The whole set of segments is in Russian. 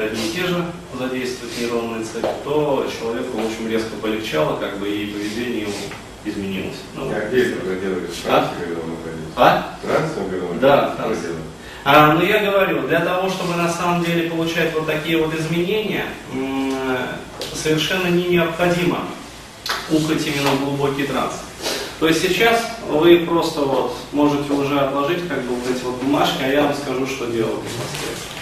сумеет одни и те же задействовать нейронные цепи, то человеку, в общем, резко полегчало, как бы и поведение его изменилось. Ну, а где это делали? В трансе, когда вы находились? А? Когда вы Да, в А, ну я говорю, для того, чтобы на самом деле получать вот такие вот изменения, совершенно не необходимо ухать именно в глубокий транс. То есть сейчас вы просто вот можете уже отложить как бы вот эти вот бумажки, а я вам скажу, что делать непосредственно.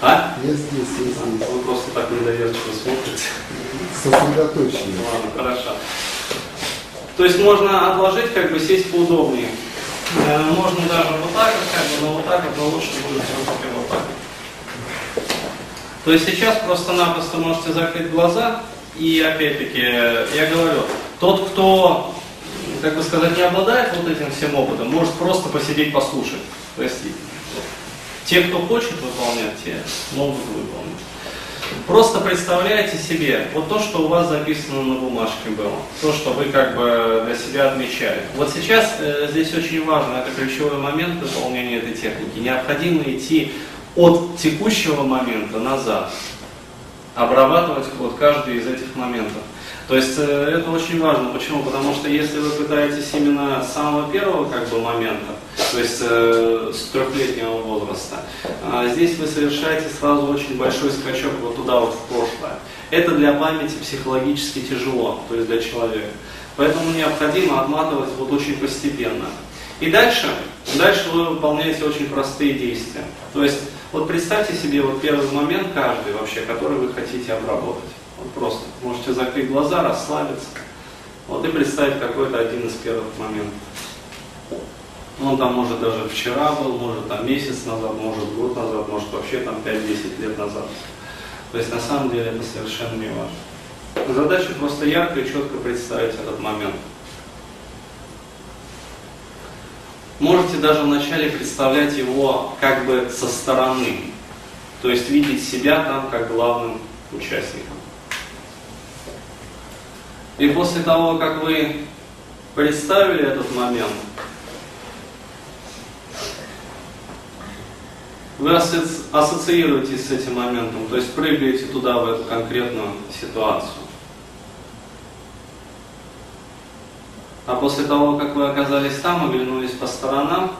А? Я здесь, я здесь. Вы просто так недоверчиво смотрите. Сосредоточение. Ладно, хорошо. То есть можно отложить, как бы сесть поудобнее. Э, можно даже вот так вот, как бы, но вот так вот, но лучше будет все-таки вот так. То есть сейчас просто-напросто можете закрыть глаза, и опять-таки, я говорю, тот, кто, как бы сказать, не обладает вот этим всем опытом, может просто посидеть, послушать. То те, кто хочет выполнять, те могут выполнить. Просто представляйте себе вот то, что у вас записано на бумажке было, то, что вы как бы для себя отмечали. Вот сейчас э, здесь очень важно, это ключевой момент выполнения этой техники. Необходимо идти от текущего момента назад, обрабатывать вот каждый из этих моментов. То есть э, это очень важно. Почему? Потому что если вы пытаетесь именно с самого первого как бы момента, то есть э, с трехлетнего возраста, э, здесь вы совершаете сразу очень большой скачок вот туда вот в прошлое. Это для памяти психологически тяжело, то есть для человека. Поэтому необходимо отматывать вот очень постепенно. И дальше, дальше вы выполняете очень простые действия. То есть вот представьте себе вот первый момент каждый вообще, который вы хотите обработать. Вот просто можете закрыть глаза, расслабиться. Вот и представить какой-то один из первых моментов. Он там может даже вчера был, может там месяц назад, может год назад, может вообще там 5-10 лет назад. То есть на самом деле это совершенно не важно. Задача просто ярко и четко представить этот момент. Можете даже вначале представлять его как бы со стороны. То есть видеть себя там как главным участником. И после того, как вы представили этот момент, вы ассоциируетесь с этим моментом, то есть прыгаете туда, в эту конкретную ситуацию. А после того, как вы оказались там, оглянулись по сторонам,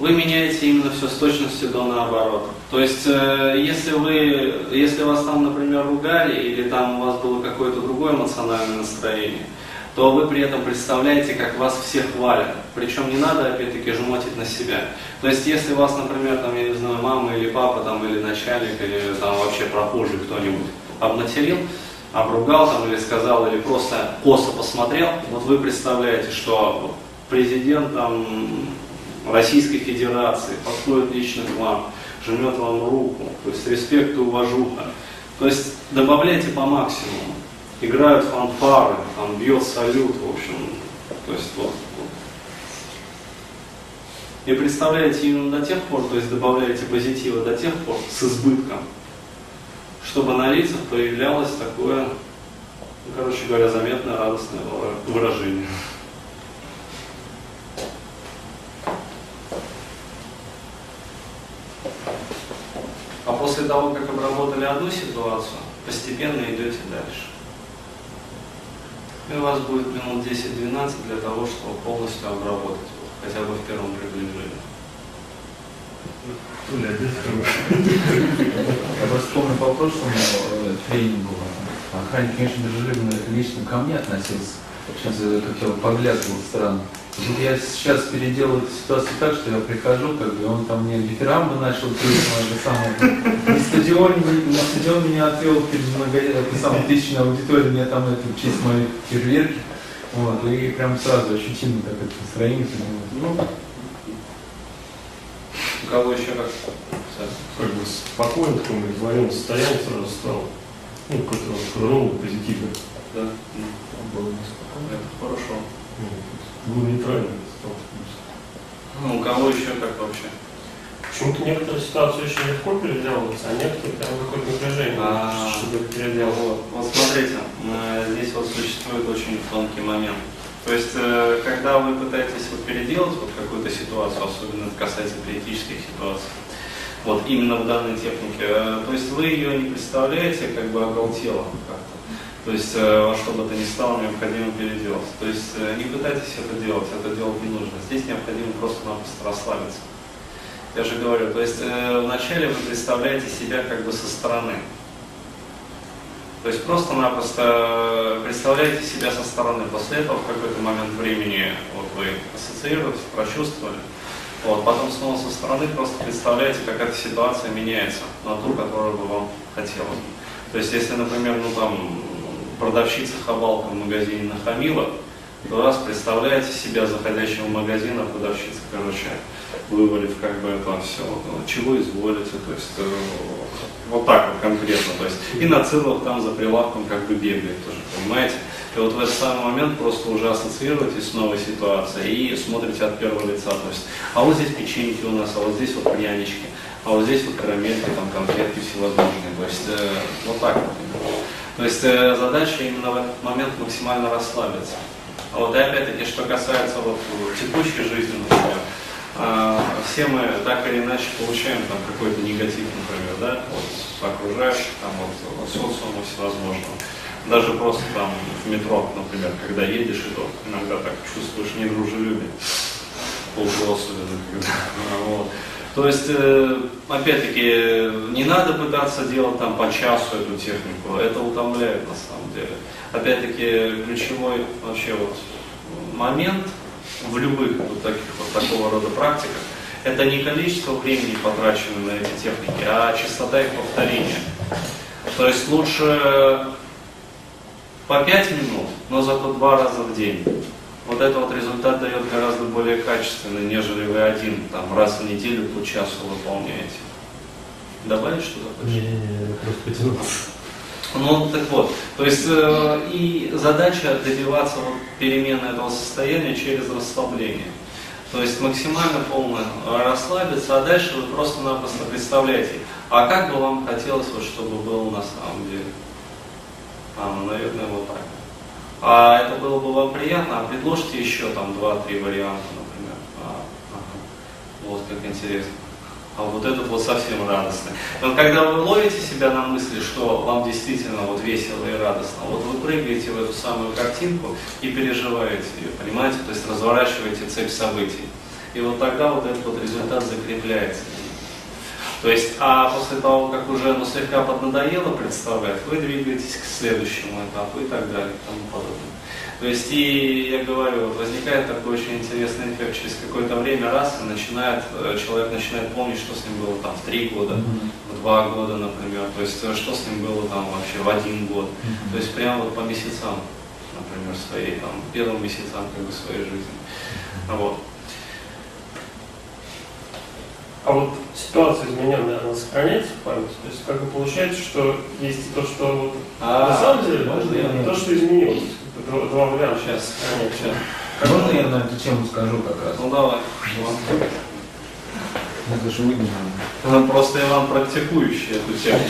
вы меняете именно все с точностью до наоборот. То есть, э, если вы, если вас там, например, ругали, или там у вас было какое-то другое эмоциональное настроение, то вы при этом представляете, как вас всех хвалят. Причем не надо, опять-таки, жмотить на себя. То есть, если вас, например, там, я не знаю, мама или папа, там, или начальник, или там вообще прохожий кто-нибудь обматерил, обругал там, или сказал, или просто косо посмотрел, вот вы представляете, что президент там, Российской Федерации подходит лично к вам, жмет вам руку, то есть респект и уважуха. То есть добавляйте по максимуму. Играют фанфары, там бьет салют, в общем. То есть вот, вот. И представляете именно до тех пор, то есть добавляете позитива до тех пор с избытком, чтобы на лицах появлялось такое, ну, короче говоря, заметное радостное выражение. А после того, как обработали одну ситуацию, постепенно идете дальше. И у вас будет минут 10-12 для того, чтобы полностью обработать, хотя бы в первом приближении. Туля, Я просто помню по прошлому э, тренингу. Охранник, конечно, дружелюбно лично ко мне относился. Сейчас как-то поглядывал странно. Я сейчас переделаю эту ситуацию так, что я прихожу, как бы он там мне дифирамбы начал петь. На стадионе, на стадион меня отвел перед много, это самое, тысячной аудиторией, мне там это, в честь моей фейерверки. Вот, и прям сразу ощутимо так это настроение. Ну, у кого еще как? Как бы спокойно, таком удовлетворенном состоянии сразу стал. Ну, какой-то крыловый, позитивный. Да. Было неспокойно. Это хорошо. Было нейтрально. Ну, у кого еще как вообще? Почему-то некоторые ситуации очень легко переделываются, а некоторые прям какое-то напряжение, а, чтобы переделывать. Вот, вот смотрите, здесь вот существует очень тонкий момент. То есть, э, когда вы пытаетесь вот переделать вот какую-то ситуацию, особенно это касается критических ситуаций, вот именно в данной технике, э, то есть вы ее не представляете как бы оголтело как-то. То есть э, во что бы то ни стало необходимо переделать. То есть э, не пытайтесь это делать, это делать не нужно. Здесь необходимо просто-напросто расслабиться. Я же говорю, то есть э, вначале вы представляете себя как бы со стороны. То есть просто-напросто представляете себя со стороны. После этого в какой-то момент времени вот вы ассоциируете, прочувствовали. Вот, потом снова со стороны просто представляете, как эта ситуация меняется на ту, которую бы вам хотелось. То есть, если, например, ну там продавщица хабалка в магазине нахамила, то раз представляете себя заходящим в магазин, а продавщица, короче, вывалив как бы это все, чего изволите, то есть э, вот так вот конкретно, то есть и на целых там за прилавком как бы бегает тоже, понимаете? И вот в этот самый момент просто уже ассоциируетесь с новой ситуацией и смотрите от первого лица, то есть, а вот здесь печеньки у нас, а вот здесь вот прянички, а вот здесь вот карамельки, там конфетки всевозможные, то есть э, вот так вот. То есть э, задача именно в этот момент максимально расслабиться. А вот и опять-таки, что касается вот текущей жизни, например, а, все мы так или иначе получаем там какой-то негатив, например, да, вот окружающих, там вот социума всевозможного. Даже просто там в метро, например, когда едешь, и то иногда так чувствуешь недружелюбие. Полголоса. Вот. То есть, э, опять-таки, не надо пытаться делать там по часу эту технику, это утомляет на самом деле. Опять-таки, ключевой вообще вот момент в любых вот таких вот такого рода практиках, это не количество времени, потраченное на эти техники, а частота их повторения. То есть лучше по 5 минут, но зато два раза в день вот это вот результат дает гораздо более качественный, нежели вы один там раз в неделю по часу выполняете. Добавить что-то хочешь? Не-не-не, просто потянуться. Ну, так вот, то есть э, и задача добиваться вот перемены этого состояния через расслабление. То есть максимально полно расслабиться, а дальше вы просто-напросто представляете, а как бы вам хотелось, вот, чтобы было на самом деле. А, ну, наверное, вот так а это было бы вам приятно, а предложите еще там два-три варианта, например. А, ага. Вот как интересно. А вот этот вот совсем радостный. Но когда вы ловите себя на мысли, что вам действительно вот весело и радостно, вот вы прыгаете в эту самую картинку и переживаете ее, понимаете? То есть разворачиваете цепь событий. И вот тогда вот этот вот результат закрепляется. То есть, а после того, как уже ну, слегка поднадоело представлять, вы двигаетесь к следующему этапу и так далее и тому подобное. То есть, и я говорю, вот возникает такой очень интересный эффект, через какое-то время раз и начинает, э, человек начинает помнить, что с ним было там в три года, mm-hmm. в два года, например, то есть, что с ним было там вообще в один год. Mm-hmm. То есть, прямо вот по месяцам, например, своей, там, первым месяцам как бы своей жизни. Вот. А вот ситуация измененная, она сохраняется в памяти? То есть как бы получается, что есть то, что вот а, на самом деле, можно и то, что изменилось. Два, два варианта. Сейчас, сейчас. Можно я на эту тему скажу как раз? Ну давай. Это же выгодно. Просто я вам практикующий эту тему.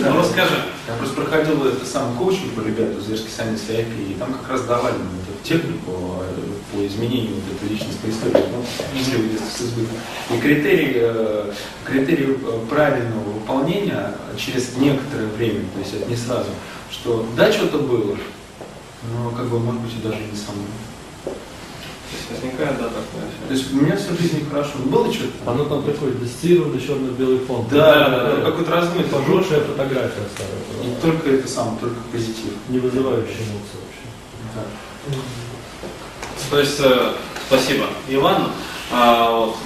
Ну расскажи. Я просто проходил это сам коучинг по ребяту из Верскисани терапии, и там как раз давали мне эту технику э, по изменению вот этой личностной истории, ну, счастливый детство с избытком. И критерий, э, критерий э, правильного выполнения через некоторое время, то есть это не сразу, что да, что-то было, но как бы может быть и даже не со мной. Возникает, да, такое. То есть у меня всю жизнь хорошо. Было что-то? Оно там такое тестированный черно-белый фон. Да, да, да. Какой-то размытый. Пожелшая фотография старая. И только это сам, только позитив. Не вызывающая эмоции вообще. Да. То есть, э, спасибо, Иван. А, вот.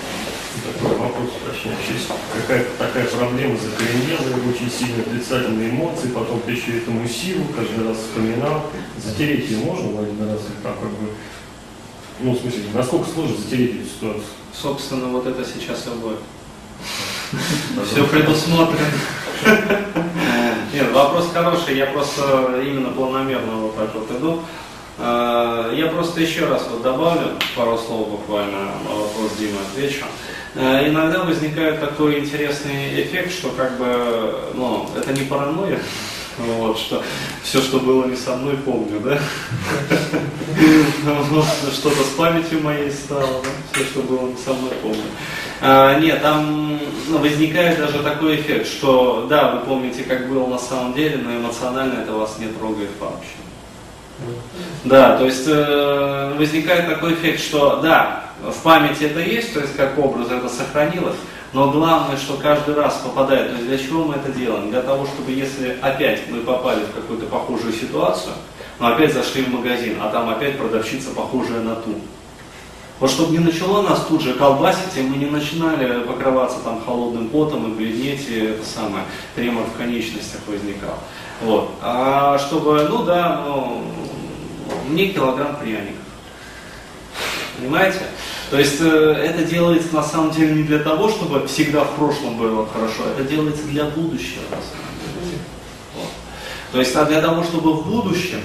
Такой вопрос уточняющийся. Какая-то такая проблема закоренелая, очень сильно отрицательные эмоции, потом ты еще этому силу каждый раз вспоминал. Затереть ее можно один раз как, как бы ну, в смысле, насколько сложно затереть эту ситуацию? Собственно, вот это сейчас и будет. Все предусмотрено. Нет, вопрос хороший, я просто именно планомерно вот так вот иду. А, я просто еще раз вот добавлю пару слов буквально на вопрос Димы отвечу. А, иногда возникает такой интересный эффект, что как бы, ну, это не паранойя, Вот, что все, что было не со мной, помню, да? Что-то с памятью моей стало, да? Все, что было не со мной, помню. А, нет, там ну, возникает даже такой эффект, что да, вы помните, как было на самом деле, но эмоционально это вас не трогает вообще. Да, то есть э, возникает такой эффект, что да, в памяти это есть, то есть как образ это сохранилось, но главное, что каждый раз попадает, то есть для чего мы это делаем? Для того, чтобы если опять мы попали в какую-то похожую ситуацию, но опять зашли в магазин, а там опять продавщица похожая на ту. Вот чтобы не начало нас тут же колбасить, и мы не начинали покрываться там холодным потом и бледнеть, и это самое, тремор в конечностях возникал. Вот. А чтобы, ну да, ну, мне килограмм пряников. Понимаете? То есть э, это делается на самом деле не для того, чтобы всегда в прошлом было хорошо, это делается для будущего на самом деле. Вот. То есть а для того, чтобы в будущем,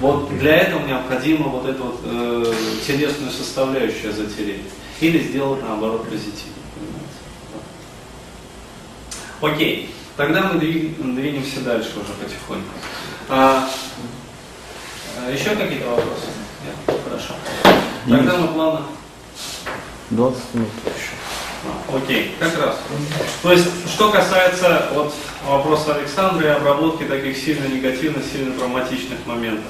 вот для этого необходимо вот эту вот э, телесную составляющую затереть. Или сделать наоборот позитивно. понимаете? Окей, тогда мы двинемся дальше уже потихоньку. А, а, еще какие-то вопросы? Нет? Хорошо. Тогда мы плавно 20 минут. а, Окей, как раз. То есть, что касается вот вопроса Александра и обработки таких сильно негативных, сильно травматичных моментов.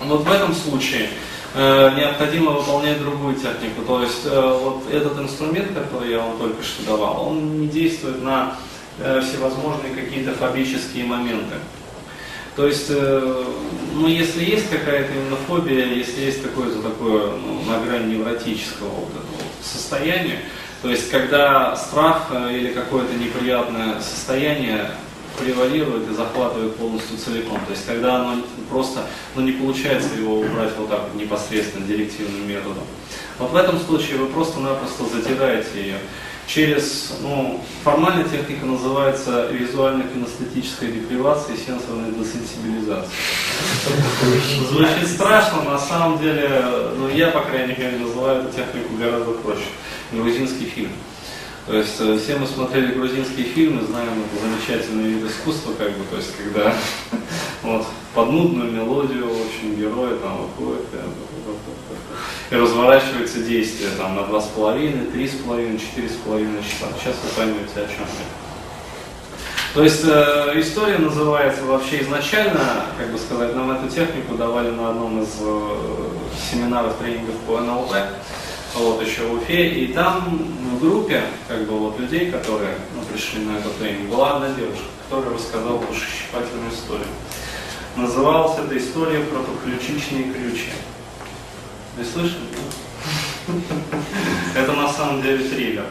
Вот в этом случае э, необходимо выполнять другую технику. То есть э, вот этот инструмент, который я вам только что давал, он не действует на э, всевозможные какие-то фобические моменты. То есть, э, ну, если есть какая-то именно фобия, если есть какое-то такое, ну, на грани невротического вот этого состояния, то есть, когда страх э, или какое-то неприятное состояние превалирует и захватывает полностью целиком. То есть, когда оно просто, ну, не получается его убрать вот так непосредственно директивным методом. Вот в этом случае вы просто-напросто затираете ее через, ну, формальная техника называется визуально-кинестетическая депривация и сенсорная десенсибилизация. Звучит страшно, на самом деле, ну, я, по крайней мере, называю эту технику гораздо проще. Грузинский фильм. То есть э, все мы смотрели грузинские фильмы, знаем это замечательный вид искусства, как бы, то есть когда вот, под нудную мелодию, общем, герои там выходят и, разворачивается действие там на два с половиной, три с половиной, четыре с половиной часа. Сейчас вы поймете, о чем я. То есть э, история называется вообще изначально, как бы сказать, нам эту технику давали на одном из э, семинаров тренингов по НЛП, вот еще в Уфе, и там в группе, как бы вот людей, которые ну, пришли на этот тренинг, была одна девушка, которая рассказала душещипательную историю. Называлась эта история про подключичные ключи. Вы слышали? Это на самом деле триллер.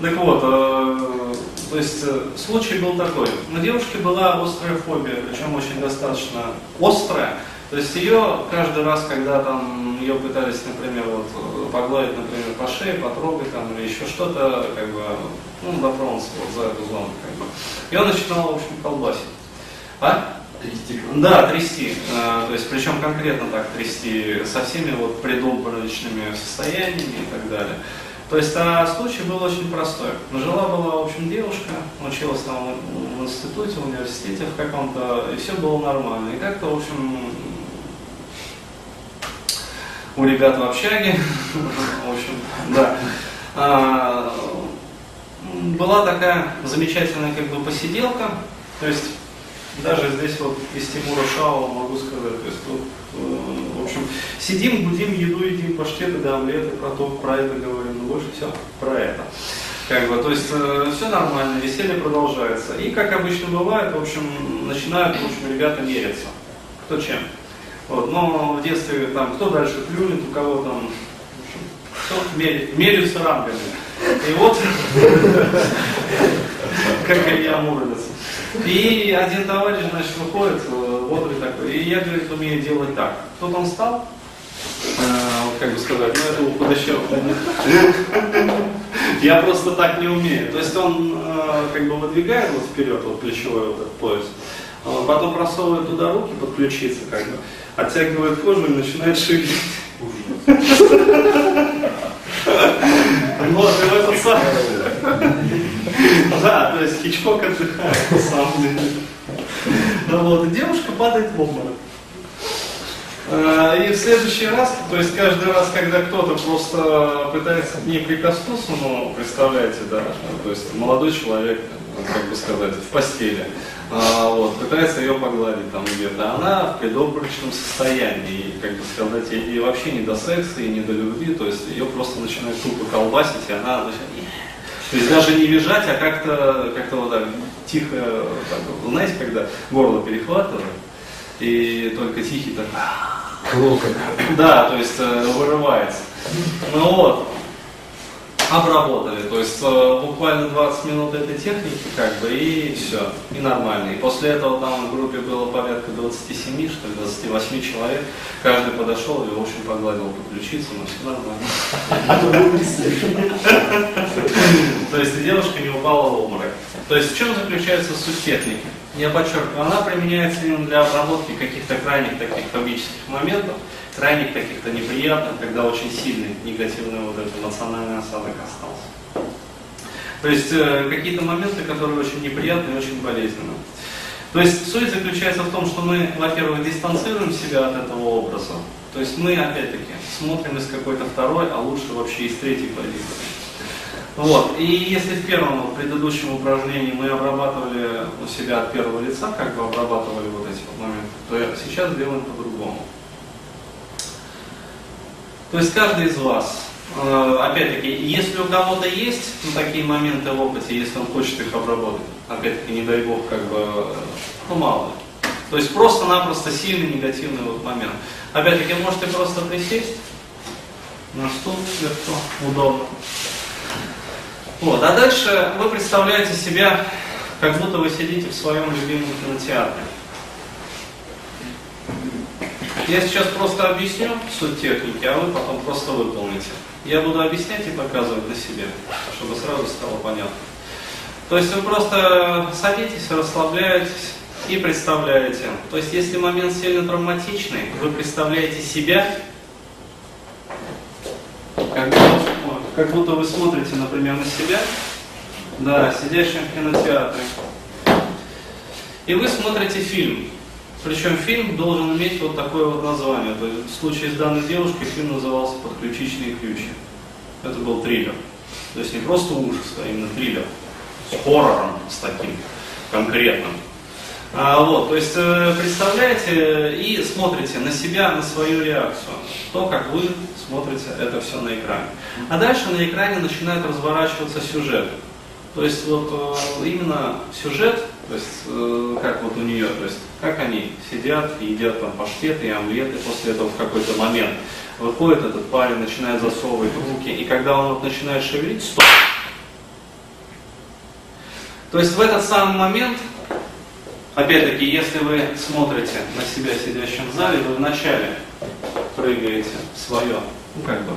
Так вот, э, то есть э, случай был такой. У девушки была острая фобия, причем очень достаточно острая. То есть ее каждый раз, когда там ее пытались, например, вот, э, погладить, например, по шее, потрогать там или еще что-то, как бы, ну, дотронуться вот за эту зону, как бы, ее начинала, в общем, колбасить. А? Трясти. Да, трясти. Э, то есть, причем конкретно так трясти со всеми вот предобморочными состояниями и так далее. То есть, а случай был очень простой. Жила была, в общем, девушка, училась там в институте, в университете в каком-то, и все было нормально. И как-то, в общем, у ребят в общаге, в общем, да, а, была такая замечательная как бы посиделка, то есть даже здесь вот из Тимура Шаова могу сказать, то есть вот, э, в общем, сидим, будим еду, едим паштеты, да, омлеты, про то, про это говорим, но больше все про это. Как бы, то есть э, все нормально, веселье продолжается. И как обычно бывает, в общем, начинают, в общем, ребята мериться. Кто чем. Вот, но в детстве там кто дальше плюнет, у кого там, в общем, кто меряет, меряются рангами. И вот, как Илья Муромец. И один товарищ, значит, выходит, э, бодрый такой, и я, говорит, умею делать так. Кто там встал, э, вот как бы сказать, ну это у худощавого. Я просто так не умею. То есть он э, как бы выдвигает вот вперед, вот плечевой вот этот пояс, э, потом просовывает туда руки под ключицы, как бы, оттягивает кожу и начинает шевелить. Вот, и в этот самый... Да, то есть Хичкок отдыхает, на самом деле. Ну вот, и девушка падает в обморок. А, И в следующий раз, то есть каждый раз, когда кто-то просто пытается к ней прикоснуться, ну, представляете, да, то есть молодой человек, как бы сказать, в постели, а, вот, пытается ее погладить там где-то, она в предобморочном состоянии, и, как бы сказать, ей вообще не до секса и не до любви, то есть ее просто начинает тупо колбасить, и она начинает то есть даже не визжать, а как-то как вот так тихо, так, знаете, когда горло перехватывает, и только тихий так, да, то есть э, вырывается. Ну вот, обработали, то есть э, буквально 20 минут этой техники, как бы, и все, и нормально. И после этого там в группе было порядка 27, что ли, 28 человек, каждый подошел и, в общем, погладил по и все нормально. То есть девушка не упала в обморок. То есть в чем заключается суть техники? Я подчеркиваю, она применяется именно для обработки каких-то крайних таких фобических моментов, крайних каких-то неприятных, когда очень сильный негативный вот этот эмоциональный осадок остался. То есть э, какие-то моменты, которые очень неприятные и очень болезненные. То есть суть заключается в том, что мы, во-первых, дистанцируем себя от этого образа. То есть мы, опять-таки, смотрим из какой-то второй, а лучше вообще из третьей позиции. Вот. И если в первом, вот, предыдущем упражнении мы обрабатывали у себя от первого лица, как бы обрабатывали вот эти вот моменты, то сейчас делаем по-другому. То есть каждый из вас, э, опять-таки, если у кого-то есть ну, такие моменты в опыте, если он хочет их обработать, опять-таки, не дай бог, как бы, э, ну мало. То есть просто-напросто сильный негативный вот момент. Опять-таки, можете просто присесть на стул легко, удобно. Вот. А дальше вы представляете себя, как будто вы сидите в своем любимом кинотеатре. Я сейчас просто объясню суть техники, а вы потом просто выполните. Я буду объяснять и показывать на себе, чтобы сразу стало понятно. То есть вы просто садитесь, расслабляетесь и представляете. То есть если момент сильно травматичный, вы представляете себя, как будто, как будто вы смотрите, например, на себя, да, сидящим в кинотеатре. И вы смотрите фильм. Причем фильм должен иметь вот такое вот название. То есть в случае с данной девушкой фильм назывался «Подключичные ключи». Это был триллер. То есть не просто ужас, а именно триллер. С хоррором, с таким конкретным. А, вот, то есть э, представляете и смотрите на себя, на свою реакцию. То, как вы смотрите это все на экране. А дальше на экране начинает разворачиваться сюжет. То есть вот э, именно сюжет, то есть э, как вот у нее, то есть как они сидят едят там паштеты и омлеты, после этого в какой-то момент выходит этот парень, начинает засовывать руки, и когда он вот начинает шевелить, стоп. То есть в этот самый момент, опять-таки, если вы смотрите на себя сидящим в зале, вы вначале прыгаете в свое, ну как бы,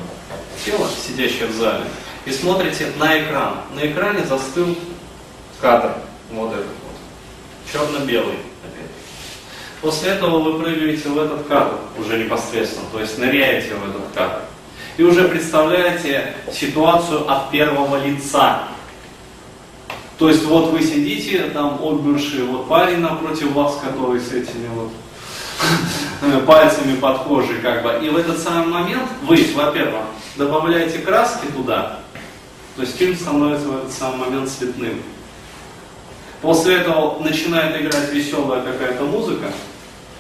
тело, сидящее в зале, и смотрите на экран. На экране застыл кадр, вот этот вот, черно-белый. После этого вы прыгаете в этот кадр уже непосредственно, то есть ныряете в этот кадр. И уже представляете ситуацию от первого лица. То есть вот вы сидите, там отбывший вот парень напротив вас, который с этими вот пальцами под кожей, как бы. И в этот самый момент вы, во-первых, добавляете краски туда, то есть фильм становится в этот самый момент цветным. После этого начинает играть веселая какая-то музыка,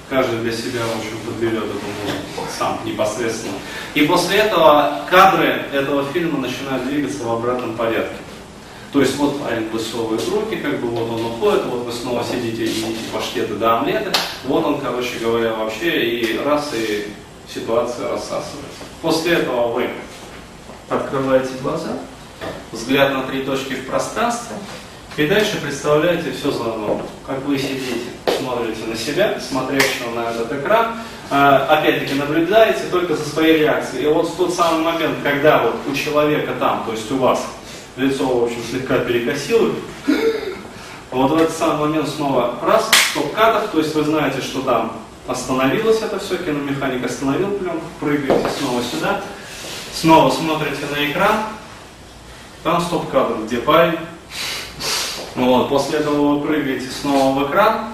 каждый для себя, в общем, подберет эту музыку сам непосредственно. И после этого кадры этого фильма начинают двигаться в обратном порядке. То есть вот парень высовывает руки, как бы вот он уходит, вот вы снова сидите и едите паштеты до омлеты, вот он, короче говоря, вообще и раз, и ситуация рассасывается. После этого вы открываете глаза, взгляд на три точки в пространстве, и дальше представляете все заново, как вы сидите, смотрите на себя, смотрящего на этот экран, опять-таки наблюдаете только за своей реакцией. И вот в тот самый момент, когда вот у человека там, то есть у вас, лицо, в общем, слегка перекосило. Вот в этот самый момент снова раз, стоп-кадр, то есть вы знаете, что там остановилось это все, киномеханик остановил пленку, прыгаете снова сюда, снова смотрите на экран, там стоп-кадр, где парень. Вот, после этого вы прыгаете снова в экран,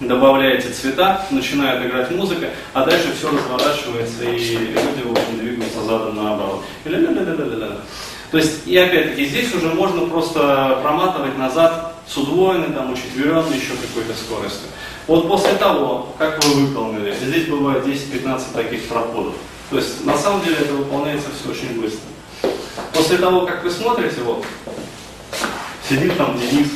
добавляете цвета, начинает играть музыка, а дальше все разворачивается и люди, в общем, двигаются задом наоборот. То есть, и опять-таки, здесь уже можно просто проматывать назад с удвоенной, там, учетверенной еще какой-то скоростью. Вот после того, как вы выполнили, здесь бывает 10-15 таких проходов. То есть, на самом деле, это выполняется все очень быстро. После того, как вы смотрите, вот, сидит там Денис,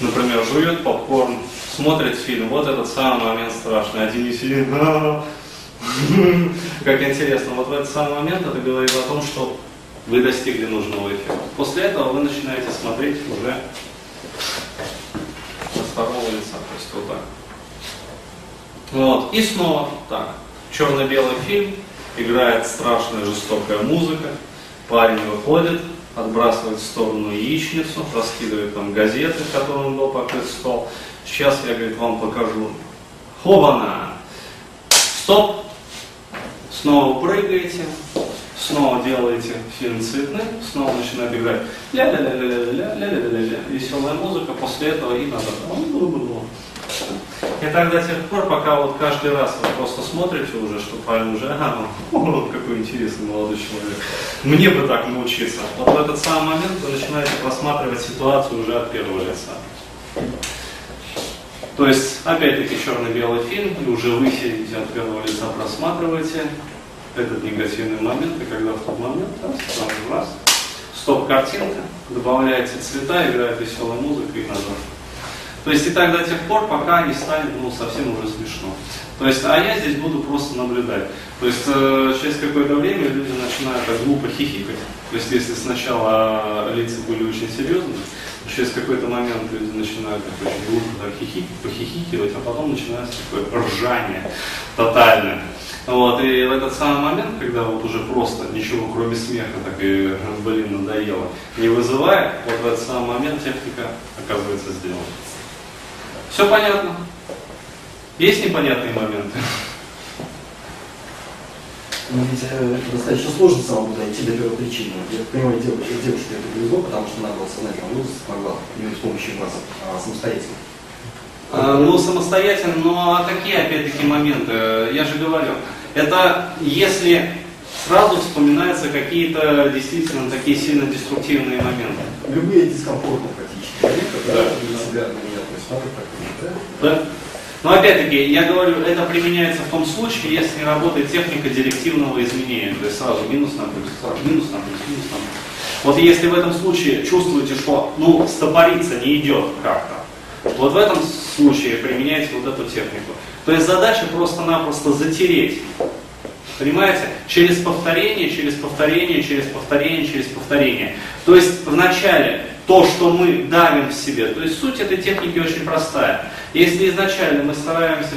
например, жует попкорн, смотрит фильм, вот этот самый момент страшный, а Денис сидит, «А, как интересно, вот в этот самый момент это говорит о том, что вы достигли нужного эффекта. После этого вы начинаете смотреть уже со второго лица, то есть вот так. Вот. И снова так. Черно-белый фильм, играет страшная жестокая музыка, парень выходит, отбрасывает в сторону яичницу, раскидывает там газеты, которым был покрыт стол. Сейчас я, говорит, вам покажу. Хобана! Стоп! Снова прыгаете, снова делаете фильм снова начинает играть ля-ля-ля-ля-ля-ля-ля-ля-ля, веселая музыка, после этого и надо. И так до тех пор, пока вот каждый раз вы просто смотрите уже, что парень уже, ага, вот какой интересный молодой человек. Мне бы так научиться. Вот в этот самый момент вы начинаете просматривать ситуацию уже от первого лица. То есть, опять-таки, черно-белый фильм, и уже вы сидите от первого лица, просматриваете этот негативный момент, и когда в тот момент, раз, сразу раз, стоп-картинка, добавляете цвета, играет веселая музыка и назад. То есть и так до тех пор, пока не станет ну, совсем уже смешно. То есть, а я здесь буду просто наблюдать. То есть э, через какое-то время люди начинают так глупо хихикать. То есть если сначала лица были очень серьезные, через какой-то момент люди начинают так очень глупо так хихи, похихикивать, а потом начинается такое ржание тотальное. Вот, и в этот самый момент, когда вот уже просто ничего кроме смеха, так и, блин, надоело, не вызывает, вот в этот самый момент техника оказывается сделана. Все понятно? Есть непонятные моменты? Но ведь э, достаточно сложно самому дойти до первой причины. Я понимаю, девушке, девушке это повезло, потому что она была сознательно вырос, смогла, именно с помощью вас, а, самостоятельно. А, ну, самостоятельно, но какие опять-таки моменты? Я же говорю, это если сразу вспоминаются какие-то действительно такие сильно деструктивные моменты. Любые дискомфортные практически когда да. себя на меня относят, так, да? Да. Но опять-таки, я говорю, это применяется в том случае, если работает техника директивного изменения. То есть сразу минус на плюс, сразу минус на плюс, минус на плюс. Вот если в этом случае чувствуете, что ну, стопориться не идет как-то, вот в этом случае применяйте вот эту технику. То есть задача просто-напросто затереть. Понимаете? Через повторение, через повторение, через повторение, через повторение. То есть вначале то, что мы давим в себе. То есть суть этой техники очень простая. Если изначально мы стараемся